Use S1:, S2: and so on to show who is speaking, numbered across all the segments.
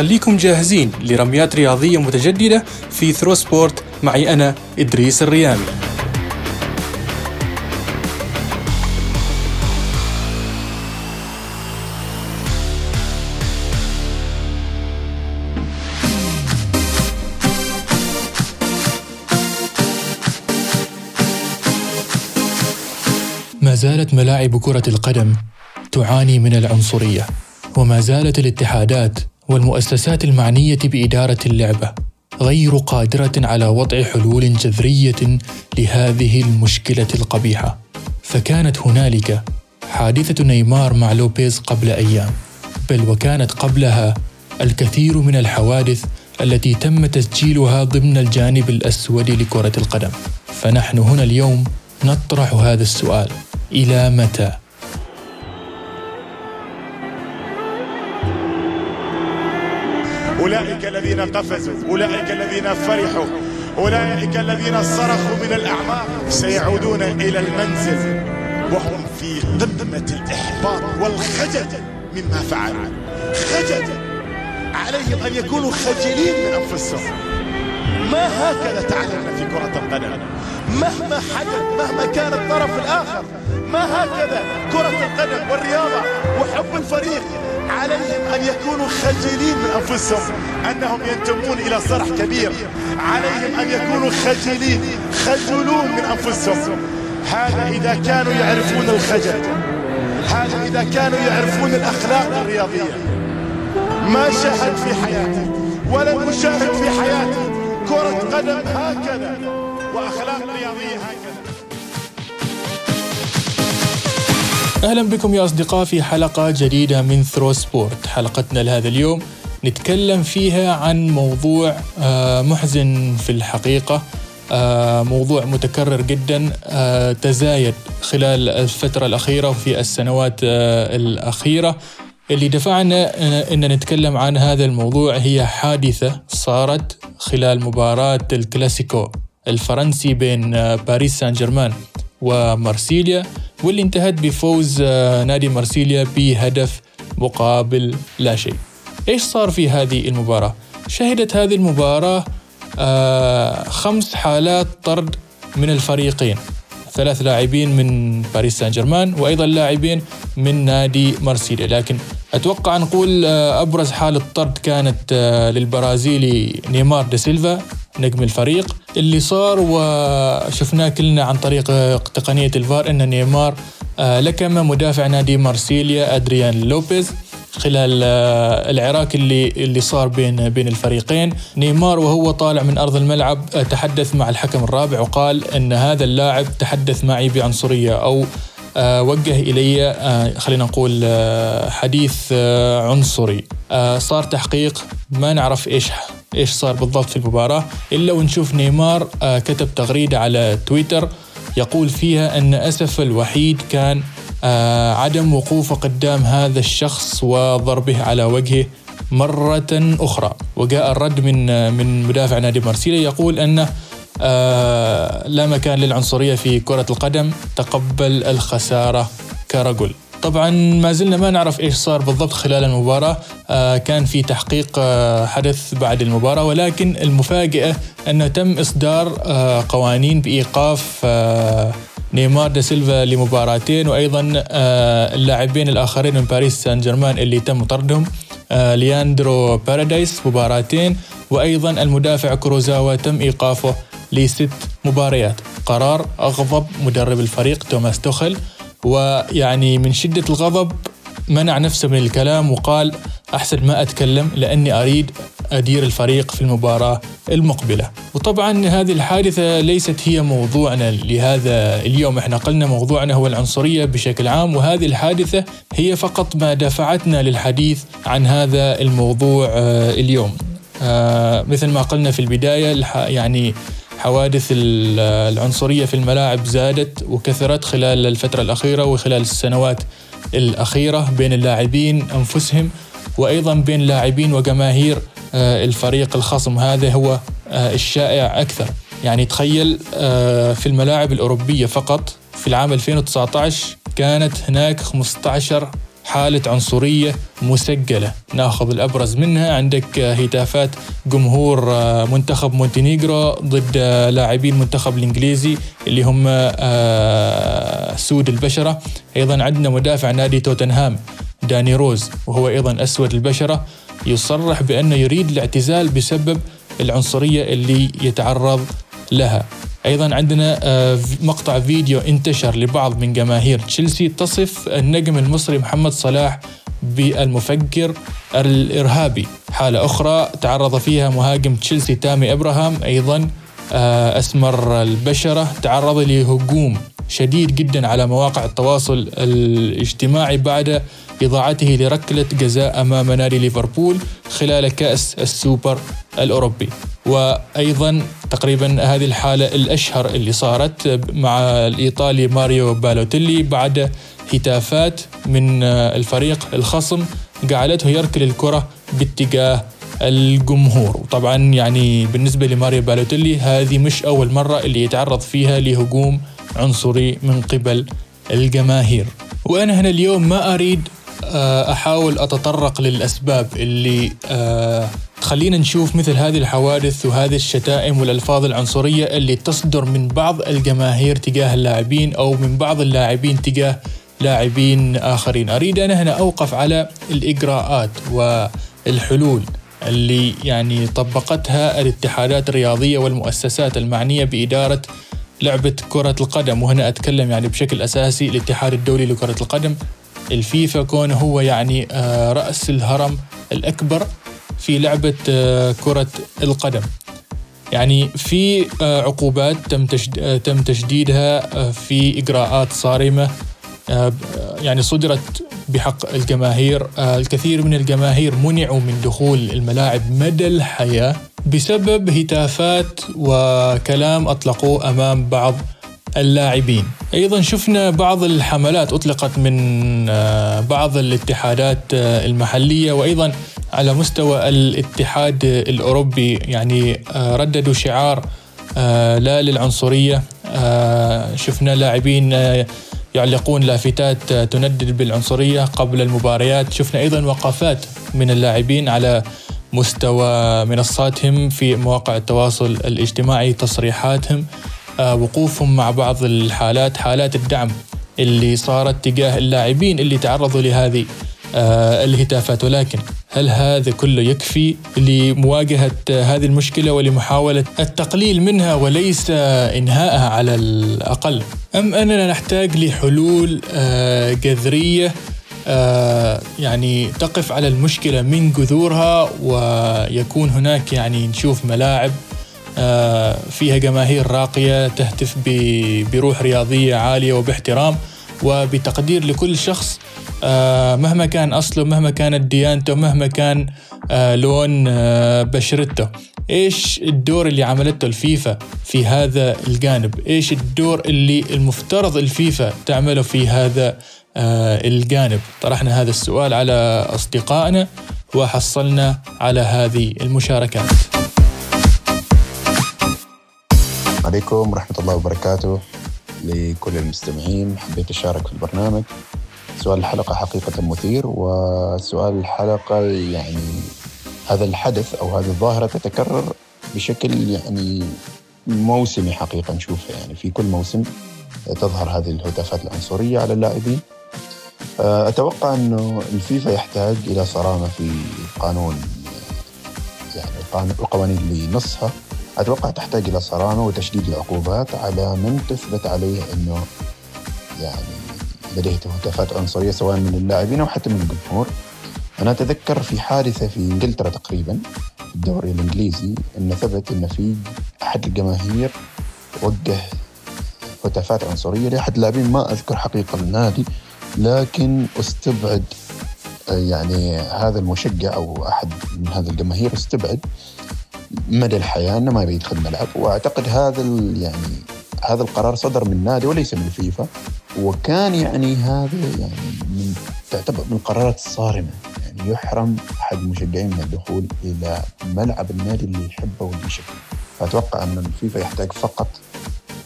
S1: خليكم جاهزين لرميات رياضية متجددة في ثرو سبورت معي أنا إدريس الريامي. ما زالت ملاعب كرة القدم تعاني من العنصرية وما زالت الاتحادات والمؤسسات المعنية بإدارة اللعبة غير قادرة على وضع حلول جذرية لهذه المشكلة القبيحة فكانت هنالك حادثة نيمار مع لوبيز قبل أيام بل وكانت قبلها الكثير من الحوادث التي تم تسجيلها ضمن الجانب الأسود لكرة القدم فنحن هنا اليوم نطرح هذا السؤال إلى متى؟
S2: أولئك الذين قفزوا أولئك الذين فرحوا أولئك الذين صرخوا من الأعماق. سيعودون إلى المنزل وهم في قمة الإحباط والخجل مما فعلوا. خجل عليهم أن يكونوا خجلين من أنفسهم. ما هكذا تعلمنا في كرة القدم؟ مهما حدث مهما كان الطرف الآخر ما هكذا كرة القدم والرياضة وحب الفريق عليهم أن يكونوا خجلين من أنفسهم أنهم ينتمون إلى صرح كبير. عليهم أن يكونوا خجلين خجلون من أنفسهم. هذا إذا كانوا يعرفون الخجل. هذا إذا كانوا يعرفون الأخلاق الرياضية. ما شاهد في حياتي ولم أشاهد في حياتي كرة قدم هكذا وأخلاق رياضية هكذا.
S1: أهلا بكم يا أصدقاء في حلقة جديدة من ثرو سبورت حلقتنا لهذا اليوم نتكلم فيها عن موضوع آه، محزن في الحقيقة آه، موضوع متكرر جدا آه، تزايد خلال الفترة الأخيرة وفي السنوات الأخيرة. اللي دفعنا أن نتكلم عن هذا الموضوع هي حادثة صارت خلال مباراة الكلاسيكو الفرنسي بين باريس سان جيرمان. ومارسيليا واللي انتهت بفوز آه، نادي مارسيليا بهدف مقابل لا شيء. إيش صار في هذه المباراة؟ شهدت هذه المباراة آه، خمس حالات طرد من الفريقين. ثلاث لاعبين من باريس سان جيرمان وأيضا لاعبين من نادي مارسيليا. لكن أتوقع نقول آه، أبرز حالة طرد كانت للبرازيلي نيمار دا سيلفا. نجم الفريق. اللي صار وشفناه كلنا عن طريق تقنية الفار أن نيمار آه، لكم مدافع نادي مارسيليا أدريان لوبيز خلال آه، العراك اللي اللي صار بين بين الفريقين. نيمار وهو طالع من أرض الملعب آه، تحدث مع الحكم الرابع وقال إن هذا اللاعب تحدث معي بعنصرية أو وجه إلي خلينا نقول حديث عنصري. صار تحقيق ما نعرف إيش. إيش صار بالضبط في المباراة. إلا ونشوف نيمار آه، كتب تغريدة على تويتر يقول فيها أن أسف الوحيد كان آه، عدم وقوفه قدام هذا الشخص وضربه على وجهه مرة أخرى. وجاء الرد من آه، من مدافع نادي مارسيليا يقول أنه لا مكان للعنصرية في كرة القدم تقبل الخسارة كرجل. طبعا ما زلنا ما نعرف إيش صار بالضبط خلال المباراة. آه كان في تحقيق آه حدث بعد المباراة ولكن المفاجأة أنه تم إصدار آه قوانين بإيقاف آه نيمار دا سيلفا لمباراتين وأيضا آه اللاعبين الآخرين من باريس سان جيرمان اللي تم طردهم آه لياندرو باريديس مباراتين وأيضا المدافع كروزاوا تم إيقافه لست مباريات. قرار أغضب مدرب الفريق توماس توخل ويعني من شدة الغضب منع نفسه من الكلام وقال أحسن ما أتكلم لأني أريد أدير الفريق في المباراة المقبلة. وطبعا هذه الحادثة ليست هي موضوعنا لهذا اليوم. إحنا قلنا موضوعنا هو العنصرية بشكل عام وهذه الحادثة هي فقط ما دفعتنا للحديث عن هذا الموضوع آه، اليوم. آه، مثل ما قلنا في البداية يعني حوادث العنصرية في الملاعب زادت وكثرت خلال الفترة الأخيرة وخلال السنوات الأخيرة بين اللاعبين أنفسهم وأيضا بين لاعبين وجماهير آه، الفريق الخصم. هذا هو آه، الشائع أكثر. يعني تخيل آه، في الملاعب الأوروبية فقط في العام 2019 كانت هناك 15 حالة عنصرية مسجلة. ناخذ الأبرز منها. عندك هتافات جمهور منتخب مونتينيغرو ضد لاعبين المنتخب الإنجليزي اللي هم سود البشرة. أيضا عندنا مدافع نادي توتنهام داني روز وهو أيضا أسود البشرة. يصرح بأنه يريد الاعتزال بسبب العنصرية اللي يتعرض لها. أيضا عندنا آه، مقطع فيديو انتشر لبعض من جماهير تشيلسي تصف النجم المصري محمد صلاح بالمفكر الإرهابي. حالة أخرى تعرض فيها مهاجم تشيلسي تامي إبراهام أيضا آه، أسمر البشرة تعرض لهجوم شديد جدا على مواقع التواصل الاجتماعي بعد إضاعته لركلة جزاء أمام نادي ليفربول خلال كأس السوبر الأوروبي. وأيضا تقريبا هذه الحالة الأشهر اللي صارت مع الإيطالي ماريو بالوتيلي بعد هتافات من الفريق الخصم جعلته يركل الكرة باتجاه الجمهور. وطبعا يعني بالنسبة لماريو بالوتيلي هذه مش أول مرة اللي يتعرض فيها لهجوم عنصري من قبل الجماهير. وأنا هنا اليوم ما أريد آه، أحاول أتطرق للأسباب اللي تخلينا نشوف مثل هذه الحوادث وهذه الشتائم والألفاظ العنصرية اللي تصدر من بعض الجماهير تجاه اللاعبين أو من بعض اللاعبين تجاه لاعبين آخرين. أريد أنا هنا أوقف على الإجراءات والحلول اللي يعني طبقتها الاتحادات الرياضية والمؤسسات المعنية بإدارة لعبة كرة القدم. وهنا أتكلم يعني بشكل أساسي الاتحاد الدولي لكرة القدم. الفيفا كونه هو يعني آه، رأس الهرم الأكبر في لعبة آه، كرة القدم. يعني في آه، عقوبات تم تم تشديدها في إجراءات صارمة يعني صدرت بحق الجماهير. الكثير من الجماهير منعوا من دخول الملاعب مدى الحياة بسبب هتافات وكلام أطلقوه أمام بعض اللاعبين. أيضا شفنا بعض الحملات أطلقت من آه، بعض الاتحادات آه، المحلية وأيضا على مستوى الاتحاد الأوروبي يعني آه، رددوا شعار لا للعنصرية شفنا لاعبين يعلقون لافتات تندد بالعنصرية قبل المباريات. شفنا أيضا وقفات من اللاعبين على مستوى منصاتهم في مواقع التواصل الاجتماعي تصريحاتهم آه، وقوفهم مع بعض الحالات حالات الدعم اللي صارت تجاه اللاعبين اللي تعرضوا لهذه آه، الهتافات. ولكن هل هذا كله يكفي لمواجهة هذه المشكلة ولمحاولة التقليل منها وليس إنهائها على الأقل؟ أم أننا نحتاج لحلول آه، جذرية يعني تقف على المشكلة من جذورها ويكون هناك يعني نشوف ملاعب آه، فيها جماهير راقية تهتف بروح رياضية عالية وباحترام وبتقدير لكل شخص آه، مهما كان أصله مهما كانت ديانته مهما كان آه، لون بشرته إيش الدور اللي عملته الفيفا في هذا الجانب؟ إيش الدور اللي المفترض الفيفا تعمله في هذا الجانب؟ طرحنا هذا السؤال على أصدقائنا وحصلنا على هذه المشاركات.
S3: عليكم ورحمة الله وبركاته لكل المستمعين. حبيت أشارك في البرنامج. سؤال الحلقة حقيقة مثير وسؤال الحلقة يعني هذا الحدث أو هذه الظاهرة تتكرر بشكل يعني موسمي حقيقة نشوفها. يعني في كل موسم تظهر هذه الهتافات العنصرية على اللاعبين. أتوقع أنه الفيفا يحتاج إلى صرامة في القانون يعني القوانين اللي نصها أتوقع تحتاج إلى صرامة وتشديد العقوبات على من تثبت عليه أنه يعني لديه هتافات عنصرية سواء من اللاعبين أو حتى من الجمهور. أنا أتذكر في حادثة في إنجلترا تقريبا الدوري الإنجليزي أنه ثبت أن في أحد الجماهير وجه هتافات عنصرية لأحد اللاعبين ما أذكر حقيقة النادي لكن استبعد يعني هذا المشجع أو أحد من هذا الجماهير استبعد مدى الحياة إنه ما يبي يدخل الملعب وأعتقد هذا يعني هذا القرار صدر من النادي وليس من الفيفا وكان يعني هذا يعني من تعتبر من القرارات الصارمة يعني يحرم أحد المشجعين من الدخول إلى ملعب النادي اللي يحبه واللي يشجعه فأتوقع أن الفيفا يحتاج فقط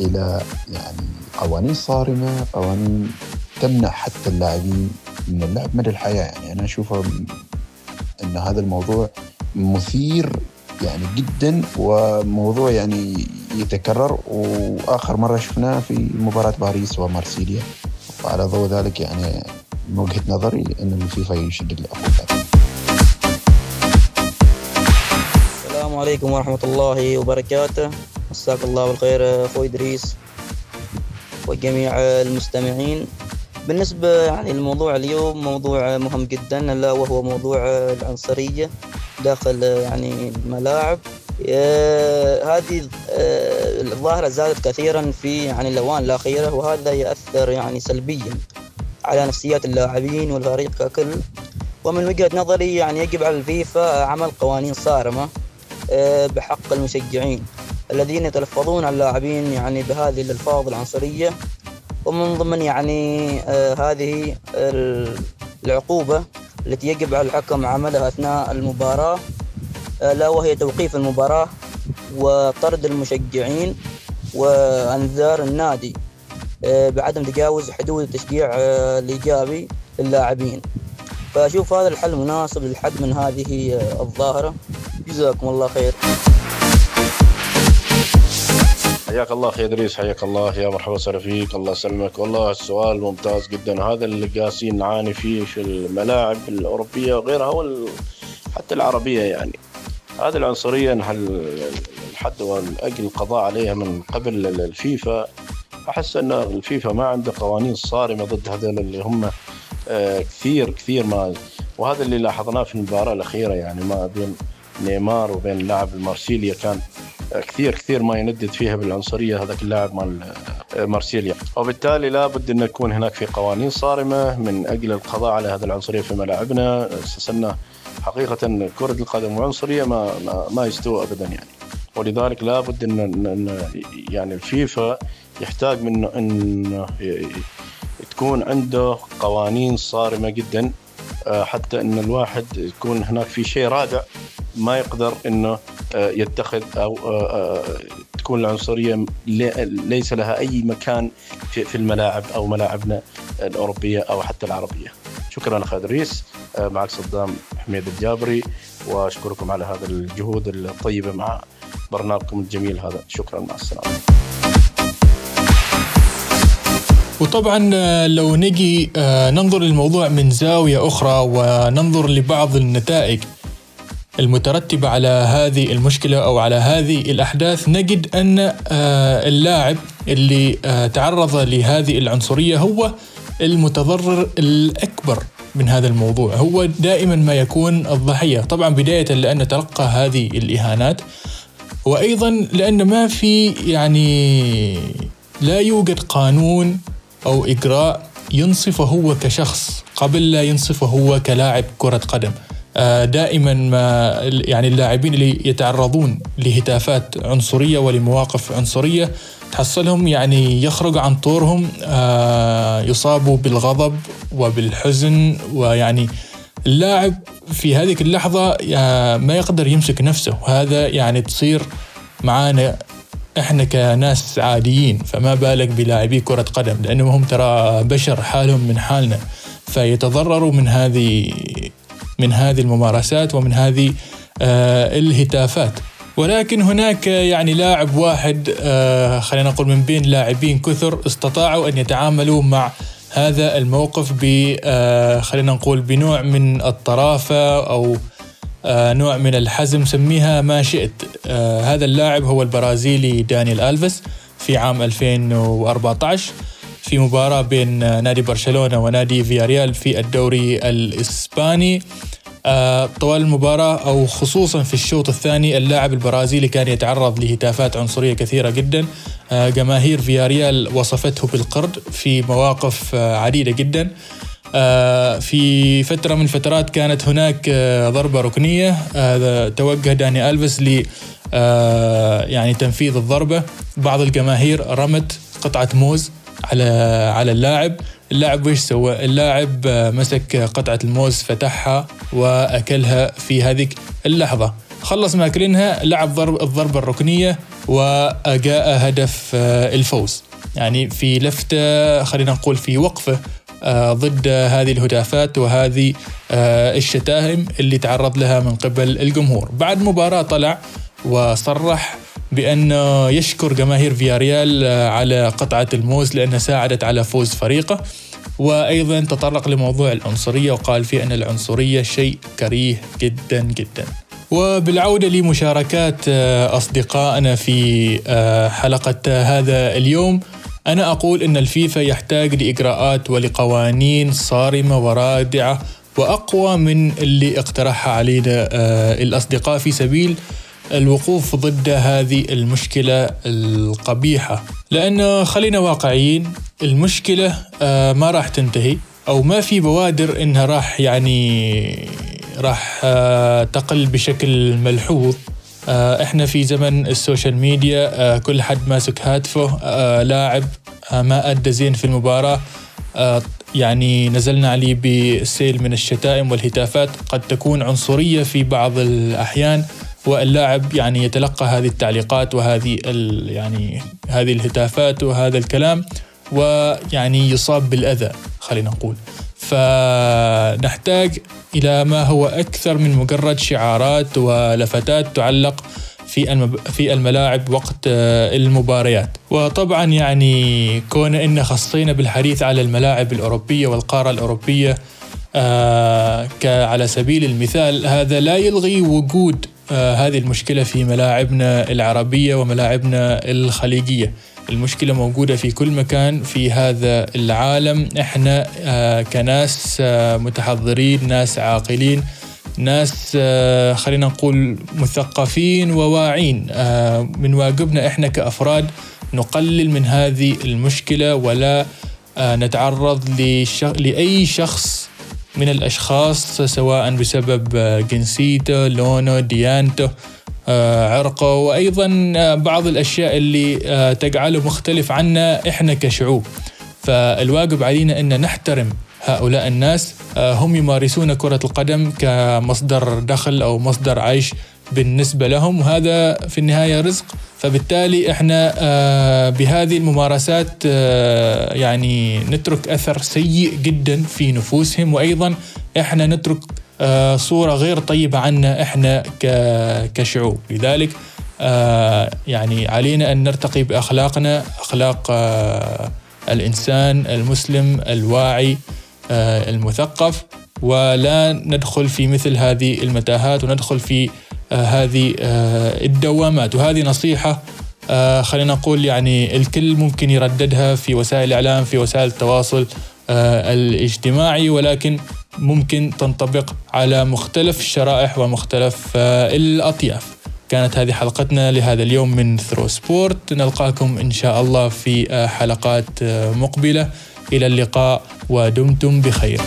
S3: إلى يعني قوانين صارمة قوانين تمنع حتى اللاعبين من اللعب. مدى الحياة يعني أنا أشوفه أن هذا الموضوع مثير يعني جدا وموضوع يعني يتكرر وآخر مرة شفناه في مباراة باريس ومارسيليا. وعلى ضوء ذلك يعني من وجهة نظري إن الفيفا يشد الاخوات
S4: السلام عليكم ورحمة الله وبركاته. مساك الله بالخير أخوي إدريس وجميع المستمعين. بالنسبة يعني للموضوع اليوم موضوع مهم جدا ألا وهو موضوع العنصرية داخل يعني الملاعب. هذه آه، الظاهرة زادت كثيرا في يعني الأوان الأخيرة وهذا يأثر يعني سلبيا على نفسيات اللاعبين والفريق ككل. ومن وجهة نظري يعني يجب على الفيفا عمل قوانين صارمة آه، بحق المشجعين الذين يتلفظون على اللاعبين يعني بهذه الألفاظ العنصرية. ومن ضمن يعني آه، هذه العقوبة التي يجب على الحكم عملها أثناء المباراة آه، لا وهي توقيف المباراة وطرد المشجعين وأنذار النادي بعدم تجاوز حدود التشجيع الإيجابي للاعبين. فأشوف هذا الحل مناسب للحد من هذه الظاهرة. جزاكم الله خير.
S5: حياك الله أخي إدريس حياك الله يا مرحبا وسهلا فيك. الله يسلمك. والله السؤال ممتاز جدا. هذا اللي قاسين نعاني فيه في الملاعب الأوروبية وغيرها وال... حتى العربية يعني. هذه العنصرية الحد والأجل القضاء عليها من قبل الفيفا. أحس إن الفيفا ما عنده قوانين صارمة ضد هذول اللي هم آه، كثير كثير ما وهذا اللي لاحظناه في المباراة الأخيرة يعني ما بين نيمار وبين لاعب المارسيليا كان كثير كثير ما يندد فيها بالعنصرية هذاك اللاعب مال مارسيليا. وبالتالي لابد إن يكون هناك في قوانين صارمة من أجل القضاء على هذه العنصرية في ملاعبنا أساسا حقيقة كرة القدم وعنصرية ما ما, ما يستوى ابدا يعني ولذلك لابد ان, يعني الفيفا يحتاج منه إن تكون عنده قوانين صارمة جدا آه، حتى إن الواحد يكون هناك في شيء رادع ما يقدر إنه آه، يتخذ أو آه، تكون العنصرية ليس لها أي مكان في الملاعب أو ملاعبنا الأوروبية أو حتى العربية. شكرا اخ أدريس معك صدام حميد الجابري وأشكركم على هذا الجهود الطيبة مع برنامجكم الجميل هذا شكرا مع السلامة.
S1: وطبعا آه، لو نجي آه، ننظر للموضوع من زاوية أخرى وننظر لبعض النتائج المترتبة على هذه المشكلة أو على هذه الأحداث نجد أن آه، اللاعب اللي تعرض لهذه العنصرية هو المتضرر الأكبر من هذا الموضوع. هو دائما ما يكون الضحية. طبعا بداية لأن تلقى هذه الإهانات وأيضا لأن ما في يعني لا يوجد قانون أو إجراء ينصفه هو كشخص قبل لا ينصفه هو كلاعب كرة قدم. دائما ما يعني اللاعبين اللي يتعرضون لهتافات عنصرية ولمواقف عنصرية تحصلهم يعني يخرج عن طورهم آه، يصابوا بالغضب وبالحزن ويعني اللاعب في هذه اللحظة آه، ما يقدر يمسك نفسه. وهذا يعني تصير معانا إحنا كناس عاديين فما بالك بلاعبي كرة قدم لأنهم هم ترى بشر حالهم من حالنا. فيتضرروا من هذه من هذه الممارسات ومن هذه آه الهتافات. ولكن هناك يعني لاعب واحد آه خلينا نقول من بين لاعبين كثر استطاعوا أن يتعاملوا مع هذا الموقف ب آه خلينا نقول بنوع من الطرافة أو نوع من الحزم سميها ما شئت. هذا اللاعب هو البرازيلي دانيال ألفيس في عام 2014 في مباراة بين نادي برشلونة ونادي فياريال في الدوري الإسباني. آه طوال المباراة أو خصوصا في الشوط الثاني اللاعب البرازيلي كان يتعرض لهتافات عنصرية كثيرة جدا. آه جماهير فياريال وصفته بالقرد في مواقف آه عديدة جدا. آه، في فترة من الفترات كانت هناك آه، ضربة ركنية. آه، توجه داني ألفيس ل يعني تنفيذ الضربة. بعض الجماهير رمت قطعة موز. على على اللاعب. اللاعب ويش سوى؟ اللاعب مسك قطعة الموز فتحها وأكلها في هذه اللحظة. خلص ماكلينها لعب ضرب الضربة الركنية وجاء هدف الفوز. يعني في لفتة خلينا نقول في وقفة ضد هذه الهتافات وهذه الشتائم اللي تعرض لها من قبل الجمهور. بعد مباراة طلع وصرح بأنه يشكر جماهير فياريال على قطعة الموز لأنها ساعدت على فوز فريقه. وأيضا تطرق لموضوع العنصرية وقال فيه أن العنصرية شيء كريه جدا جدا. وبالعودة لمشاركات أصدقائنا في حلقة هذا اليوم أنا أقول أن الفيفا يحتاج لإجراءات ولقوانين صارمة ورادعة وأقوى من اللي اقترحها علينا آه، الأصدقاء في سبيل الوقوف ضد هذه المشكلة القبيحة. لأنه خلينا واقعيين المشكلة آه، ما راح تنتهي أو ما في بوادر إنها راح يعني راح آه، تقل بشكل ملحوظ. آه، إحنا في زمن ال social media كل حد ماسك هاتفه لاعب ما أدى زين في المباراة. يعني نزلنا عليه بالسيل من الشتائم والهتافات. قد تكون عنصرية في بعض الأحيان. واللاعب يعني يتلقى هذه التعليقات وهذه يعني هذه الهتافات وهذا الكلام ويعني يصاب بالأذى خلينا نقول. فنحتاج إلى ما هو أكثر من مجرد شعارات ولفتات تعلق في في الملاعب وقت آه، المباريات. وطبعا يعني كون إن خصينا بالحديث على الملاعب الأوروبية والقارة الأوروبية آه سبيل المثال هذا لا يلغي وجود هذه المشكلة في ملاعبنا العربية وملاعبنا الخليجية المشكلة موجودة في كل مكان في هذا العالم إحنا آه كناس آه متحضرين ناس عاقلين ناس آه خلينا نقول مثقفين وواعين آه من واجبنا إحنا كأفراد نقلل من هذه المشكلة ولا آه نتعرض. لأي شخص من الأشخاص سواء بسبب جنسيته لونه ديانته آه، عرقه وأيضا آه، بعض الأشياء اللي آه، تجعله مختلف عنا إحنا كشعوب. فالواجب علينا أن نحترم هؤلاء الناس هم يمارسون كرة القدم كمصدر دخل أو مصدر عيش بالنسبة لهم وهذا في النهاية رزق. فبالتالي إحنا آه، بهذه الممارسات آه، يعني نترك أثر سيء جدا في نفوسهم. وأيضا إحنا نترك آه، صورة غير طيبة عنا إحنا كشعوب. لذلك يعني علينا أن نرتقي بأخلاقنا أخلاق الإنسان المسلم الواعي المثقف. ولا ندخل في مثل هذه المتاهات وندخل في هذه آه، الدوامات. وهذه نصيحة آه، خلينا نقول يعني الكل ممكن يرددها في وسائل الإعلام في وسائل التواصل الاجتماعي ولكن ممكن تنطبق على مختلف الشرائح ومختلف الأطياف. كانت هذه حلقتنا لهذا اليوم من ثرو سبورت نلقاكم إن شاء الله في حلقات مقبلة. إلى اللقاء ودمتم بخير.